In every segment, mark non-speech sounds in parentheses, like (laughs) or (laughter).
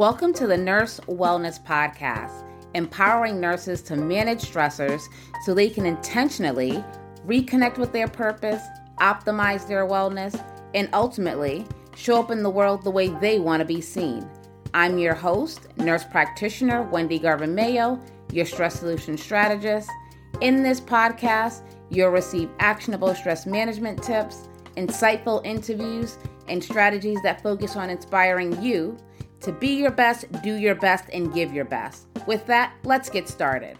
Welcome to the Nurse Wellness Podcast, empowering nurses to manage stressors so they can intentionally reconnect with their purpose, optimize their wellness, and ultimately show up in the world the way they want to be seen. I'm your host, nurse practitioner Wendy Garvin Mayo, your stress solution strategist. In this podcast, you'll receive actionable stress management tips, insightful interviews, and strategies that focus on inspiring you to be your best, do your best, and give your best. With that, let's get started.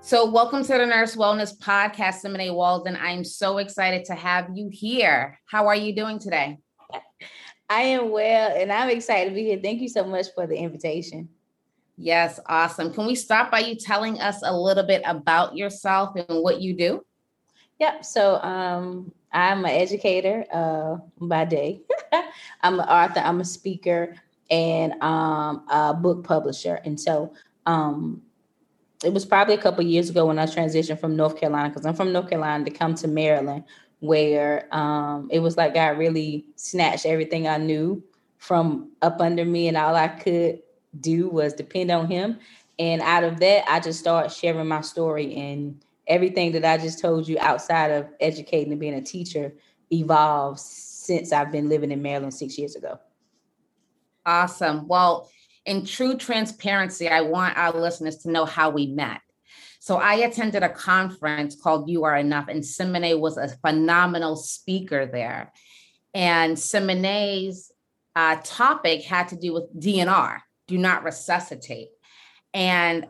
So, welcome to the Nurse Wellness Podcast, Simene' Walden. I'm so excited to have you here. How are you doing today? I am well, and I'm excited to be here. Thank you so much for the invitation. Yes, awesome. Can we start by you telling us a little bit about yourself and what you do? Yep. So, um, I'm an educator uh, by day. (laughs) I'm an author. I'm a speaker and um, a book publisher. And so um, it was probably a couple years ago when I transitioned from North Carolina, because I'm from North Carolina, to come to Maryland, where um, it was like God really snatched everything I knew from up under me, and all I could do was depend on Him. And out of that, I just started sharing my story, and everything that I just told you outside of educating and being a teacher evolved since I've been living in Maryland six years ago. Awesome. Well, in true transparency, I want our listeners to know how we met. So I attended a conference called You Are Enough, and Simene' was a phenomenal speaker there. And Simene's uh, topic had to do with DNR, do not resuscitate. And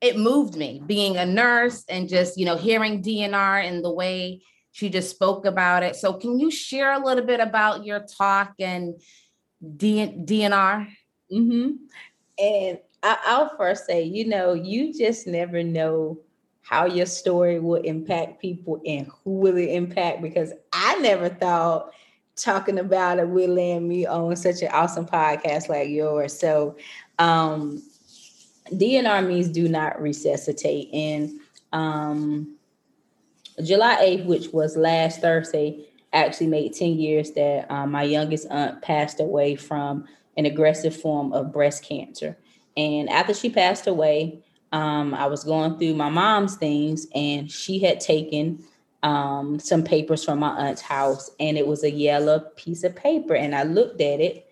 it moved me being a nurse and just, you know, hearing DNR and the way she just spoke about it. So can you share a little bit about your talk and D- DNR? Mm-hmm. And I, will first say, you know, you just never know how your story will impact people and who will it impact because I never thought talking about it would land me on such an awesome podcast like yours. So um DNR means do not resuscitate. And um July 8th, which was last Thursday, actually made 10 years that um, my youngest aunt passed away from an aggressive form of breast cancer. And after she passed away, um, I was going through my mom's things, and she had taken um, some papers from my aunt's house, and it was a yellow piece of paper. And I looked at it,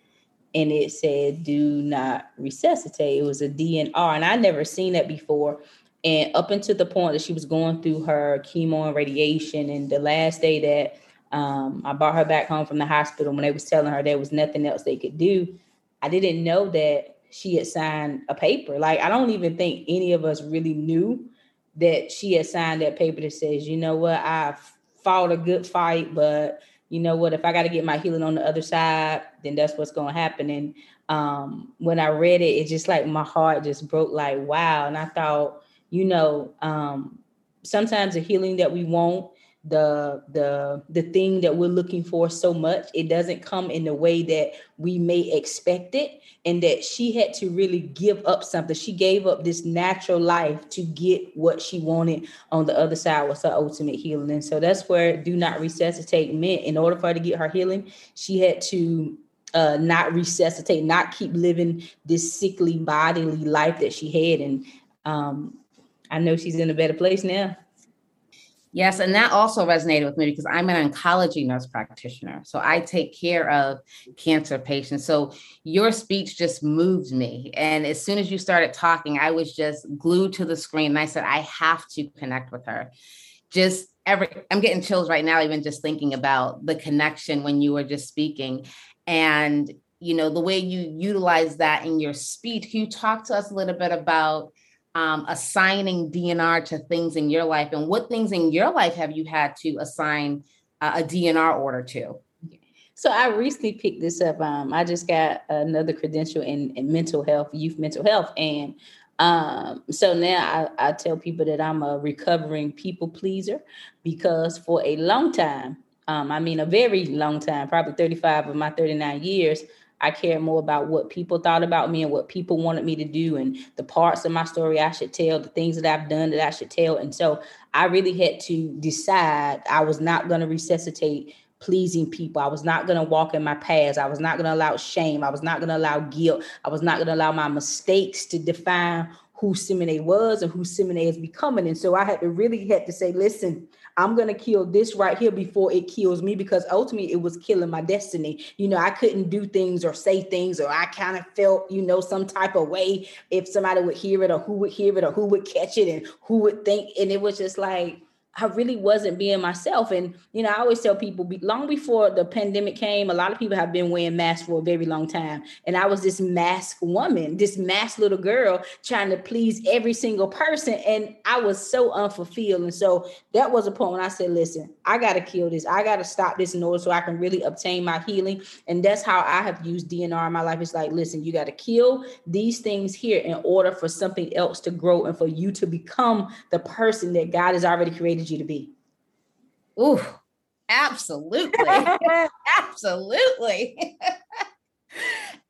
and it said, "Do not resuscitate." It was a DNR, and I'd never seen that before. And up until the point that she was going through her chemo and radiation, and the last day that um, I brought her back home from the hospital when they was telling her there was nothing else they could do. I didn't know that she had signed a paper. Like I don't even think any of us really knew that she had signed that paper that says, you know what, I fought a good fight, but you know what, if I got to get my healing on the other side, then that's what's going to happen. And um, when I read it, it just like my heart just broke. Like wow, and I thought, you know, um, sometimes the healing that we want the the the thing that we're looking for so much. It doesn't come in the way that we may expect it and that she had to really give up something. She gave up this natural life to get what she wanted on the other side was her ultimate healing. And so that's where do not resuscitate meant. In order for her to get her healing she had to uh, not resuscitate not keep living this sickly bodily life that she had. And um, i know she's in a better place now Yes, and that also resonated with me because I'm an oncology nurse practitioner. So I take care of cancer patients. So your speech just moved me. And as soon as you started talking, I was just glued to the screen and I said, I have to connect with her. Just every, I'm getting chills right now, even just thinking about the connection when you were just speaking. And, you know, the way you utilize that in your speech, can you talk to us a little bit about? Um, assigning DNR to things in your life, and what things in your life have you had to assign uh, a DNR order to? So I recently picked this up. Um, I just got another credential in, in mental health, youth mental health, and um, so now I, I tell people that I'm a recovering people pleaser because for a long time, um, I mean a very long time, probably 35 of my 39 years, I cared more about what people thought about me and what people wanted me to do and the parts of my story I should tell, the things that I've done that I should tell. And so I really had to decide I was not going to resuscitate pleasing people. I was not going to walk in my past. I was not going to allow shame. I was not going to allow guilt. I was not going to allow my mistakes to define who Simene' was and who Simene' is becoming. And so I had to really had to say, listen, I'm gonna kill this right here before it kills me because ultimately it was killing my destiny. You know, I couldn't do things or say things, or I kind of felt, you know, some type of way if somebody would hear it or who would hear it or who would catch it and who would think. And it was just like, I really wasn't being myself. And, you know, I always tell people long before the pandemic came, a lot of people have been wearing masks for a very long time. And I was this mask woman, this mask little girl trying to please every single person. And I was so unfulfilled. And so that was a point when I said, listen, I got to kill this. I got to stop this in order so I can really obtain my healing. And that's how I have used DNR in my life. It's like, listen, you got to kill these things here in order for something else to grow and for you to become the person that God has already created you to be? Ooh, absolutely. (laughs) absolutely.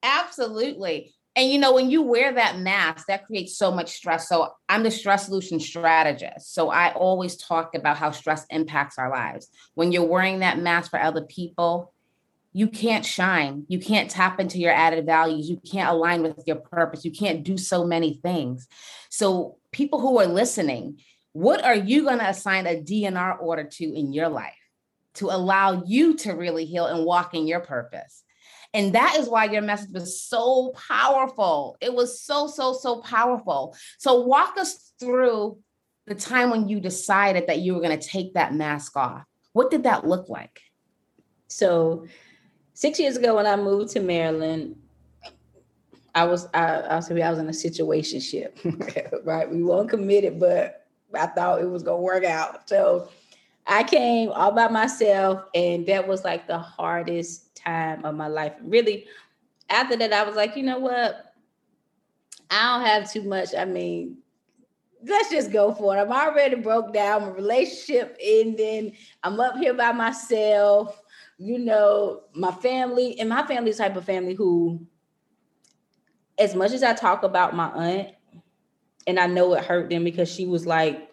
absolutely. And you know, when you wear that mask, that creates so much stress. So I'm the stress solution strategist. So I always talk about how stress impacts our lives. When you're wearing that mask for other people, you can't shine. You can't tap into your added values. You can't align with your purpose. You can't do so many things. So people who are listening, what are you going to assign a DNR order to in your life to allow you to really heal and walk in your purpose? And that is why your message was so powerful. It was so, so, so powerful. So, walk us through the time when you decided that you were going to take that mask off. What did that look like? So, six years ago, when I moved to Maryland, I was I, I was I was in a situation ship, (laughs) right? We weren't committed, but I thought it was gonna work out. So I came all by myself, and that was like the hardest time of my life. Really, after that, I was like, you know what? I don't have too much. I mean, let's just go for it. I'm already broke down. My relationship ending. I'm up here by myself. You know, my family, and my family is type of family who, as much as I talk about my aunt, and I know it hurt them because she was like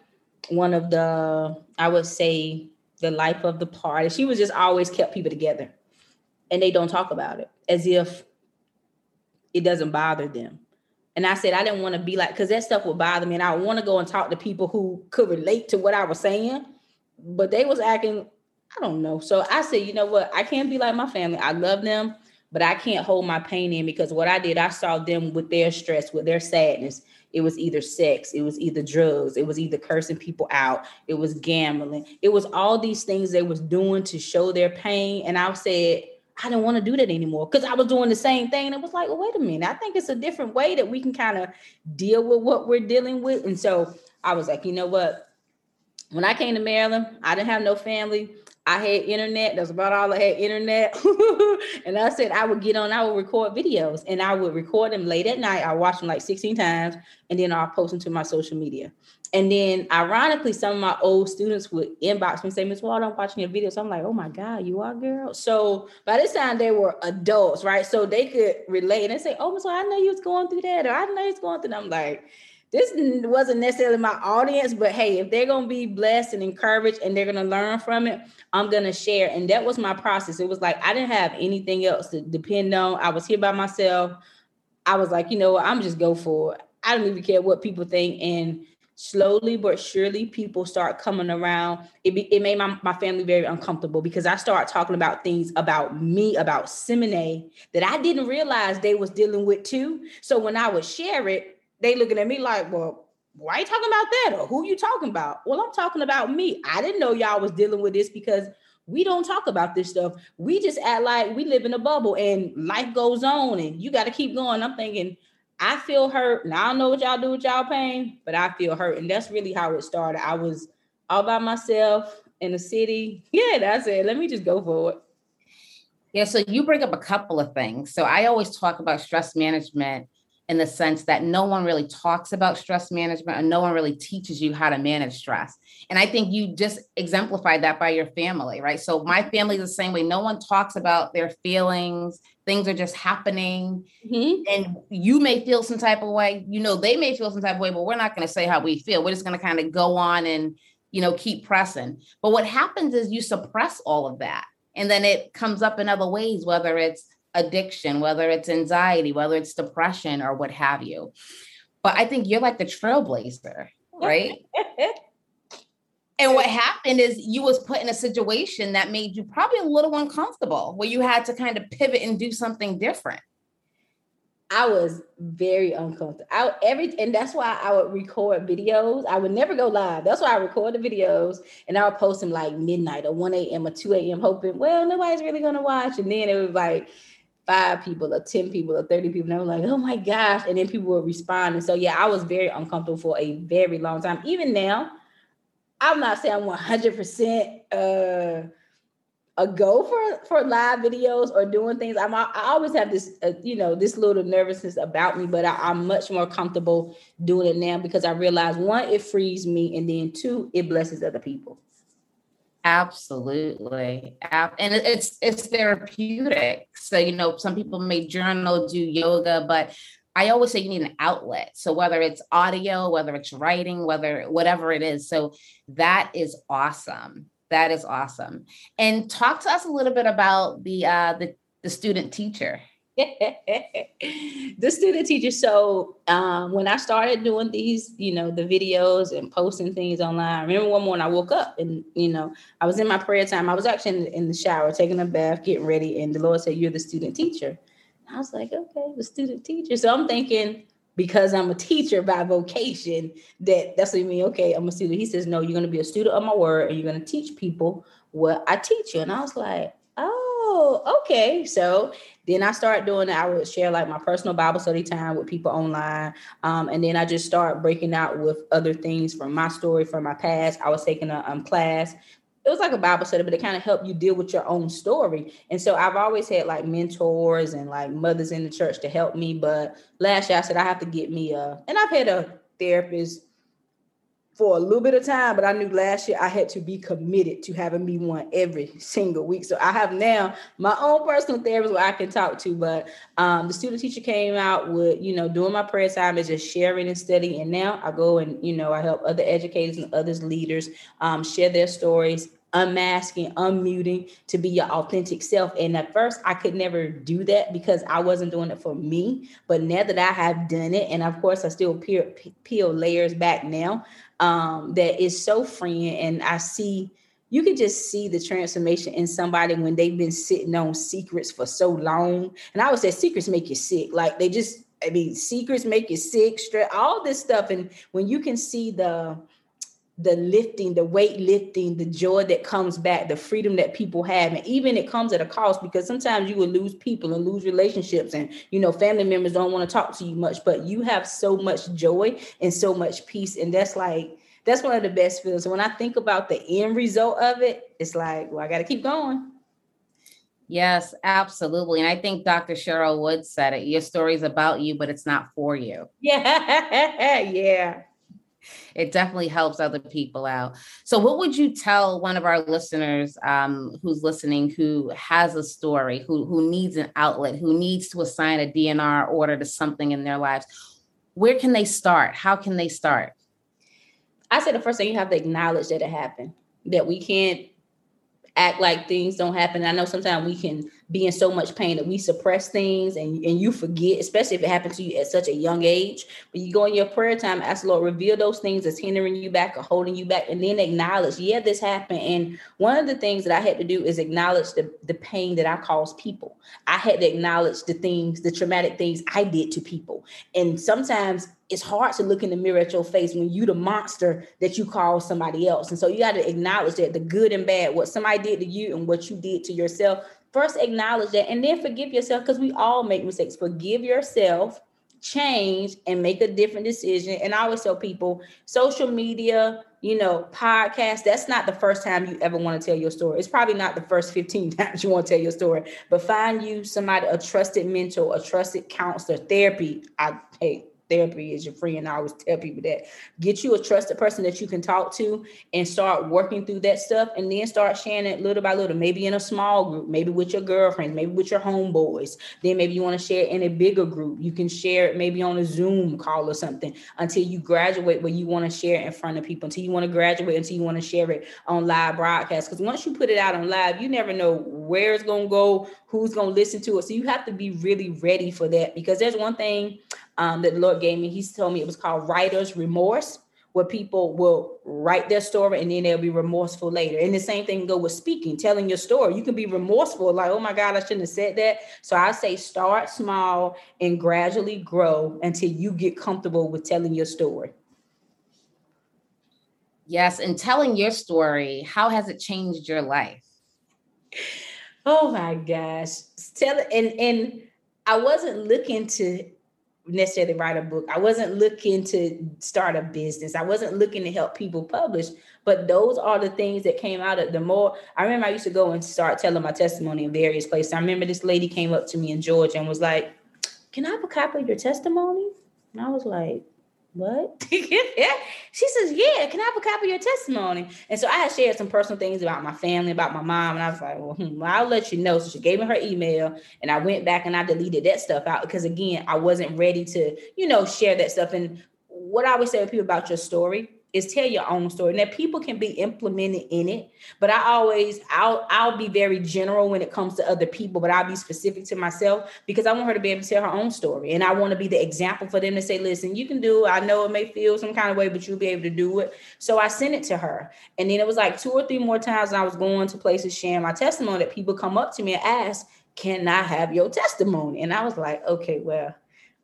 one of the, I would say, the life of the party. She was just always kept people together, and they don't talk about it as if it doesn't bother them. And I said I didn't want to be like, because that stuff would bother me, and I want to go and talk to people who could relate to what I was saying, but they was acting, I don't know. So I said, you know what? I can't be like my family. I love them, but I can't hold my pain in because what I did, I saw them with their stress, with their sadness, it was either sex, it was either drugs, it was either cursing people out, it was gambling, it was all these things they was doing to show their pain. And I said, I didn't want to do that anymore because I was doing the same thing. And it was like, well, wait a minute. I think it's a different way that we can kind of deal with what we're dealing with. And so I was like, you know what? When I came to Maryland, I didn't have no family. I had internet. That's about all I had internet. (laughs) and I said I would get on, I would record videos and I would record them late at night. I watch them like 16 times and then I'll post them to my social media. And then ironically, some of my old students would inbox me and say, Miss Wald, I'm watching your videos. So I'm like, oh my God, you are girl. So by this time they were adults, right? So they could relate and say, Oh, Miss Wald, I know you was going through that, or I know you was going through that. I'm like, this wasn't necessarily my audience, but hey, if they're gonna be blessed and encouraged and they're gonna learn from it, I'm gonna share. And that was my process. It was like I didn't have anything else to depend on. I was here by myself. I was like, you know what, I'm just go for it. I don't even care what people think. And slowly but surely, people start coming around. It, be, it made my, my family very uncomfortable because I start talking about things about me, about Simene' that I didn't realize they was dealing with too. So when I would share it, they looking at me like, well, why are you talking about that? Or who you talking about? Well, I'm talking about me. I didn't know y'all was dealing with this because we don't talk about this stuff. We just act like we live in a bubble and life goes on and you got to keep going. I'm thinking, I feel hurt. Now I don't know what y'all do with y'all pain, but I feel hurt. And that's really how it started. I was all by myself in the city. Yeah, that's it. Let me just go for it. Yeah, so you bring up a couple of things. So I always talk about stress management in the sense that no one really talks about stress management and no one really teaches you how to manage stress. And I think you just exemplified that by your family, right? So my family is the same way. No one talks about their feelings. Things are just happening. Mm-hmm. And you may feel some type of way. You know, they may feel some type of way, but we're not going to say how we feel. We're just going to kind of go on and, you know, keep pressing. But what happens is you suppress all of that And then it comes up in other ways, whether it's addiction, whether it's anxiety, whether it's depression or what have you. But I think you're like the trailblazer, (laughs) right? and what happened is you was put in a situation that made you probably a little uncomfortable where you had to kind of pivot and do something different. I was very uncomfortable. I every and that's why I would record videos. I would never go live. That's why I record the videos and I would post them like midnight or 1 a.m. or 2 a.m. hoping, well, nobody's really gonna watch. And then it was like five people or 10 people or 30 people. And I was like, oh my gosh. And then people would respond. And so yeah, I was very uncomfortable for a very long time. Even now, I'm not saying I'm 100% uh a go for for live videos or doing things. I'm I always have this uh, you know this little nervousness about me, but I, am much more comfortable doing it now because I realize one, it frees me, and then two, it blesses other people. Absolutely, and it's it's therapeutic. So you know, some people may journal, do yoga, but I always say you need an outlet. So whether it's audio, whether it's writing, whether whatever it is. So that is awesome. That is awesome. And talk to us a little bit about the uh, the, the student teacher. The student teacher. So um, when I started doing these, you know, the videos and posting things online, I remember one morning I woke up and, you know, I was in my prayer time. I was actually in, in the shower, taking a bath, getting ready, and the Lord said, "You're the student teacher." I was like, "Okay, the student teacher." So I'm thinking, because I'm a teacher by vocation, that that's what you mean. Okay, I'm a student. He says, no, you're going to be a student of my word and you're going to teach people what I teach you. And I was like, oh, okay. So then I started doing it. I would share like my personal Bible study time with people online. Um, and then I just start breaking out with other things from my story, from my past. I was taking a um, class it was like a Bible study, but it kind of helped you deal with your own story. And so I've always had like mentors and like mothers in the church to help me. But last year I said I have to get me a, and I've had a therapist for a little bit of time, but I knew last year I had to be committed to having me one every single week. So I have now my own personal therapist where I can talk to. But um, the student teacher came out with, you know, doing my prayer time is just sharing and studying. And now I go and, you know, I help other educators and others leaders um, share their stories unmasking, unmuting to be your authentic self. And at first, I could never do that because I wasn't doing it for me. But now that I have done it, and of course, I still peel, peel layers back now, um, that is so freeing. And I see you can just see the transformation in somebody when they've been sitting on secrets for so long. And I would say secrets make you sick. Like they just, I mean, secrets make you sick, stress, all this stuff. And when you can see the the lifting, the weight lifting, the joy that comes back, the freedom that people have. And even it comes at a cost because sometimes you will lose people and lose relationships. And, you know, family members don't want to talk to you much, but you have so much joy and so much peace. And that's like, that's one of the best feelings. So when I think about the end result of it, it's like, well, I got to keep going. Yes, absolutely. And I think Dr. Cheryl Wood said it. Your story is about you, but it's not for you. (laughs) Yeah. yeah it definitely helps other people out. So, what would you tell one of our listeners um, who's listening who has a story, who who needs an outlet, who needs to assign a DNR order to something in their lives? Where can they start? How can they start? I say the first thing you have to acknowledge that it happened. That we can't act like things don't happen. I know sometimes we can be in so much pain that we suppress things and, and you forget, especially if it happened to you at such a young age. But you go in your prayer time, ask the Lord, reveal those things that's hindering you back or holding you back, and then acknowledge, yeah, this happened. And one of the things that I had to do is acknowledge the, the pain that I caused people. I had to acknowledge the things, the traumatic things I did to people. And sometimes it's hard to look in the mirror at your face when you the monster that you call somebody else. And so you got to acknowledge that the good and bad, what somebody did to you and what you did to yourself First, acknowledge that and then forgive yourself because we all make mistakes. Forgive yourself, change, and make a different decision. And I always tell people social media, you know, podcast, that's not the first time you ever want to tell your story. It's probably not the first (laughs) 15 times you want to tell your story, but find you somebody, a trusted mentor, a trusted counselor, therapy. I hey, therapy is your friend. I always tell people that. Get you a trusted person that you can talk to and start working through that stuff and then start sharing it little by little, maybe in a small group, maybe with your girlfriends, maybe with your homeboys. Then maybe you want to share it in a bigger group. You can share it maybe on a Zoom call or something until you graduate where you want to share in front of people, until you want to graduate, until you want to share it on live broadcast. Because once you put it out on live, you never know where it's gonna go, who's gonna listen to it. So you have to be really ready for that because there's one thing um, that the Lord gave me. He's told me it was called writer's remorse where people will write their story and then they'll be remorseful later. And the same thing go with speaking, telling your story. You can be remorseful, like, oh my God, I shouldn't have said that. So I say start small and gradually grow until you get comfortable with telling your story. Yes, and telling your story, how has it changed your life? Oh my gosh. Tell and and I wasn't looking to necessarily write a book. I wasn't looking to start a business. I wasn't looking to help people publish. But those are the things that came out of the more. I remember I used to go and start telling my testimony in various places. I remember this lady came up to me in Georgia and was like, Can I have a copy of your testimony? And I was like, what? (laughs) she says, yeah, can I have a copy of your testimony? And so I had shared some personal things about my family, about my mom. And I was like, well, hmm, I'll let you know. So she gave me her email and I went back and I deleted that stuff out because again, I wasn't ready to, you know, share that stuff. And what I always say to people about your story, is tell your own story. Now people can be implemented in it, but I always I'll I'll be very general when it comes to other people, but I'll be specific to myself because I want her to be able to tell her own story. And I want to be the example for them to say, listen, you can do. I know it may feel some kind of way, but you'll be able to do it. So I sent it to her. And then it was like two or three more times I was going to places sharing my testimony that people come up to me and ask, Can I have your testimony? And I was like, okay, well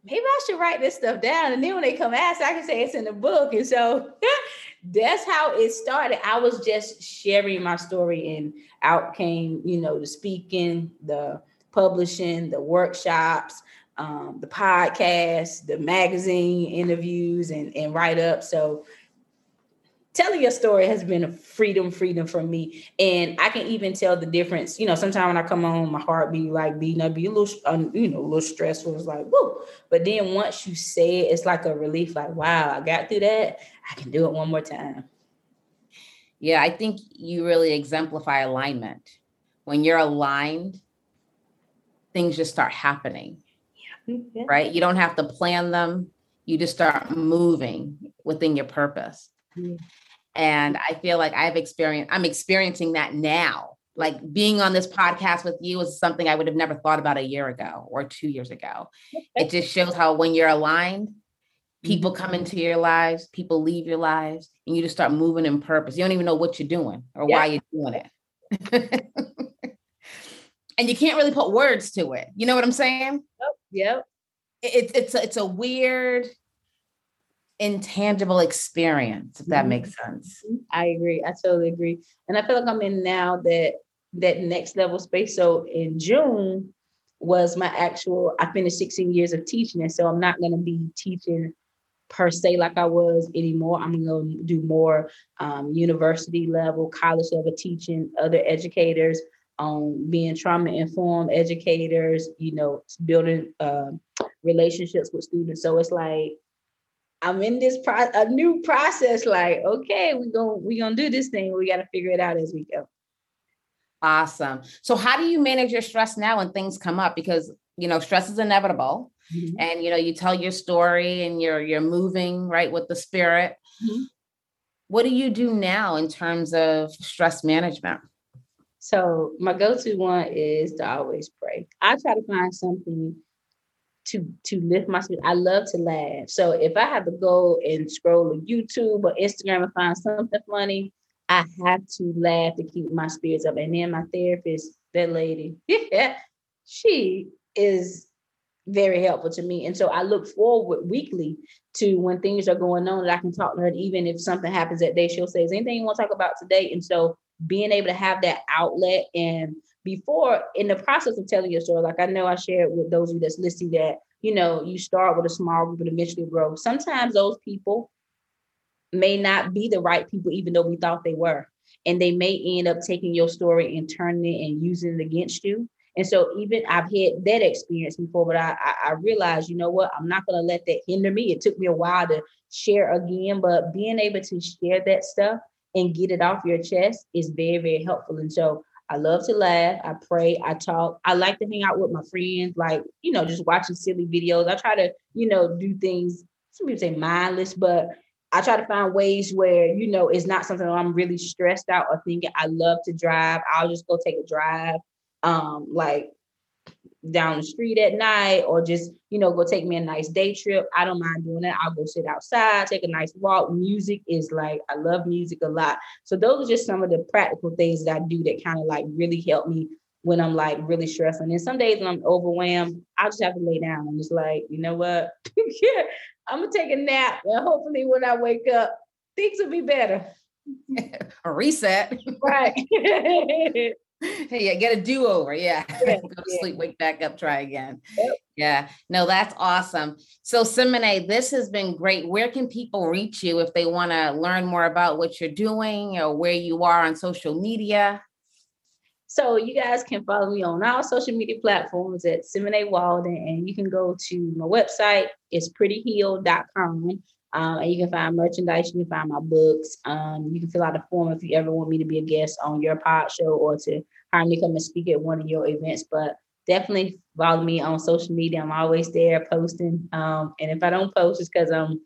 maybe I should write this stuff down. And then when they come ask, I can say it's in the book. And so (laughs) that's how it started. I was just sharing my story, and out came, you know, the speaking, the publishing, the workshops, um, the podcast, the magazine interviews, and, and write up. So telling your story has been a freedom, freedom for me. And I can even tell the difference. You know, sometimes when I come home, my heart be like beating, I be a little, um, you know, a little stressful. It's like, whoa. But then once you say it, it's like a relief, like, wow, I got through that. I can do it one more time. Yeah, I think you really exemplify alignment. When you're aligned, things just start happening. Yeah. Mm-hmm. Right? You don't have to plan them. You just start moving within your purpose. Yeah. And I feel like I've experienced, I'm experiencing that now. Like being on this podcast with you is something I would have never thought about a year ago or two years ago. It just shows how when you're aligned, people come mm-hmm. into your lives, people leave your lives, and you just start moving in purpose. You don't even know what you're doing or why you're doing it. (laughs) and you can't really put words to it. You know what I'm saying? Yep. yep. It's it's it's a weird intangible experience, if that mm-hmm. makes sense. I agree. I totally agree. And I feel like I'm in now that that next level space. So in June was my actual, I finished 16 years of teaching. And so I'm not going to be teaching per se like I was anymore. I'm going to do more um, university level, college level teaching, other educators on um, being trauma informed educators, you know, building uh, relationships with students. So it's like I'm in this pro- a new process. Like, okay, we going we gonna do this thing. We got to figure it out as we go. Awesome. So, how do you manage your stress now when things come up? Because you know, stress is inevitable, mm-hmm. and you know, you tell your story and you're you're moving right with the spirit. Mm-hmm. What do you do now in terms of stress management? So, my go-to one is to always pray. I try to find something to to lift my spirit. I love to laugh. So if I have to go and scroll on YouTube or Instagram and find something funny, I have to laugh to keep my spirits up. And then my therapist, that lady, (laughs) yeah, she is very helpful to me. And so I look forward weekly to when things are going on that I can talk to her. Even if something happens that day, she'll say, Is anything you want to talk about today? And so being able to have that outlet and before in the process of telling your story, like I know I shared with those of you that's listening that, you know, you start with a small group and eventually grow. Sometimes those people may not be the right people, even though we thought they were. And they may end up taking your story and turning it and using it against you. And so even I've had that experience before, but I, I, I realized, you know what, I'm not going to let that hinder me. It took me a while to share again, but being able to share that stuff and get it off your chest is very, very helpful. And so I love to laugh. I pray. I talk. I like to hang out with my friends, like, you know, just watching silly videos. I try to, you know, do things, some people say mindless, but I try to find ways where, you know, it's not something I'm really stressed out or thinking. I love to drive. I'll just go take a drive. um, like down the street at night or just, you know, go take me a nice day trip. I don't mind doing that. I'll go sit outside, take a nice walk. Music is like, I love music a lot. So those are just some of the practical things that I do that kind of like really help me when I'm like really stressed. And then some days when I'm overwhelmed, I just have to lay down and just like, you know what? yeah, (laughs) I'm gonna take a nap. And hopefully when I wake up, things will be better. (laughs) a reset. Right. (laughs) yeah, get a do over. Yeah. (laughs) yeah. Go to yeah. sleep, wake back up, try again. Yep. Yeah. No, that's awesome. So, Simene', this has been great. Where can people reach you if they want to learn more about what you're doing or where you are on social media? So, you guys can follow me on all social media platforms at Simene' Walden, and you can go to my website, it's prettyhealed.com. Um, and you can find merchandise, you can find my books. Um, you can fill out a form if you ever want me to be a guest on your pod show or to hire me to come and speak at one of your events. But definitely follow me on social media. I'm always there posting. Um, and if I don't post, it's because I'm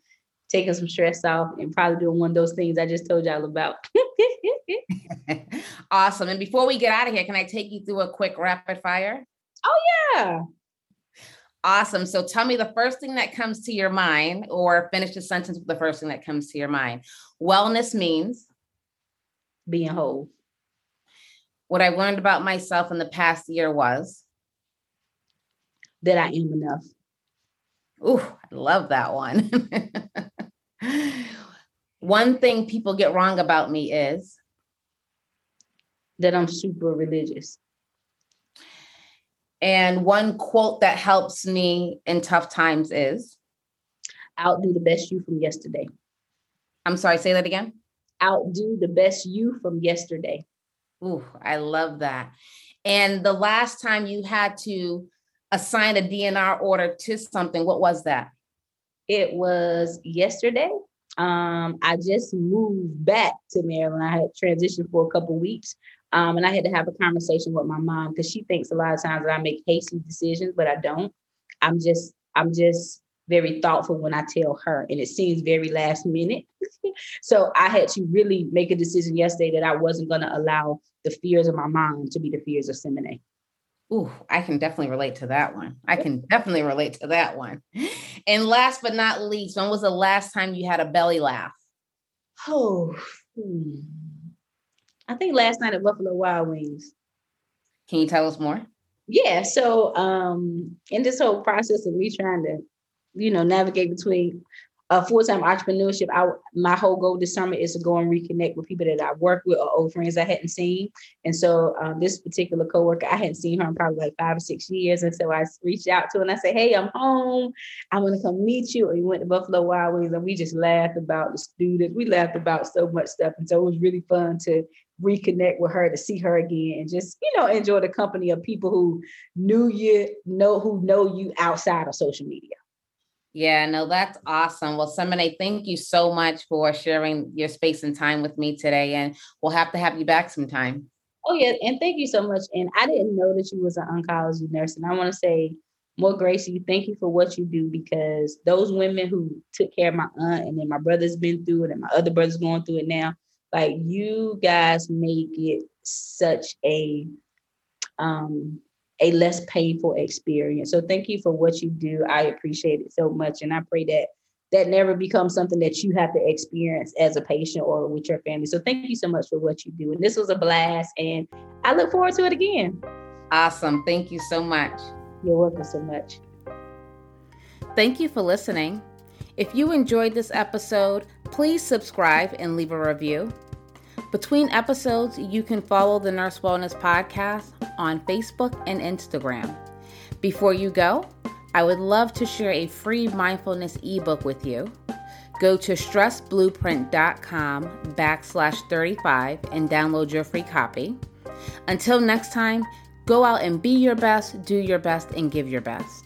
taking some stress off and probably doing one of those things I just told y'all about. (laughs) (laughs) awesome. And before we get out of here, can I take you through a quick rapid fire? Oh, yeah. Awesome. So tell me the first thing that comes to your mind, or finish the sentence with the first thing that comes to your mind. Wellness means being whole. What I learned about myself in the past year was that I am enough. Ooh, I love that one. (laughs) one thing people get wrong about me is that I'm super religious. And one quote that helps me in tough times is outdo the best you from yesterday. I'm sorry, say that again. Outdo the best you from yesterday. Ooh, I love that. And the last time you had to assign a DNR order to something, what was that? It was yesterday. Um, I just moved back to Maryland. I had transitioned for a couple weeks. Um, and I had to have a conversation with my mom because she thinks a lot of times that I make hasty decisions, but I don't. I'm just, I'm just very thoughtful when I tell her, and it seems very last minute. (laughs) so I had to really make a decision yesterday that I wasn't going to allow the fears of my mom to be the fears of Simene'. Ooh, I can definitely relate to that one. I can definitely relate to that one. And last but not least, when was the last time you had a belly laugh? Oh, hmm. I think last night at Buffalo Wild Wings. Can you tell us more? Yeah. So um in this whole process of me trying to, you know, navigate between uh, full-time entrepreneurship, I my whole goal this summer is to go and reconnect with people that I work with or old friends I hadn't seen. And so um, this particular coworker, I hadn't seen her in probably like five or six years. And so I reached out to her and I said, Hey, I'm home. I'm gonna come meet you. And we went to Buffalo Wild Wings and we just laughed about the students. We laughed about so much stuff. And so it was really fun to reconnect with her, to see her again, and just, you know, enjoy the company of people who knew you, know who know you outside of social media. Yeah, no, that's awesome. Well, Simene', thank you so much for sharing your space and time with me today. And we'll have to have you back sometime. Oh, yeah. And thank you so much. And I didn't know that you was an oncology nurse. And I want to say more grace you. Thank you for what you do because those women who took care of my aunt and then my brother's been through it and my other brother's going through it now, like you guys make it such a um a less painful experience. So thank you for what you do. I appreciate it so much. And I pray that that never becomes something that you have to experience as a patient or with your family. So thank you so much for what you do. And this was a blast. And I look forward to it again. Awesome. Thank you so much. You're welcome so much. Thank you for listening. If you enjoyed this episode, please subscribe and leave a review. Between episodes, you can follow the Nurse Wellness Podcast on Facebook and Instagram. Before you go, I would love to share a free mindfulness ebook with you. Go to stressblueprint.com backslash 35 and download your free copy. Until next time, go out and be your best, do your best, and give your best.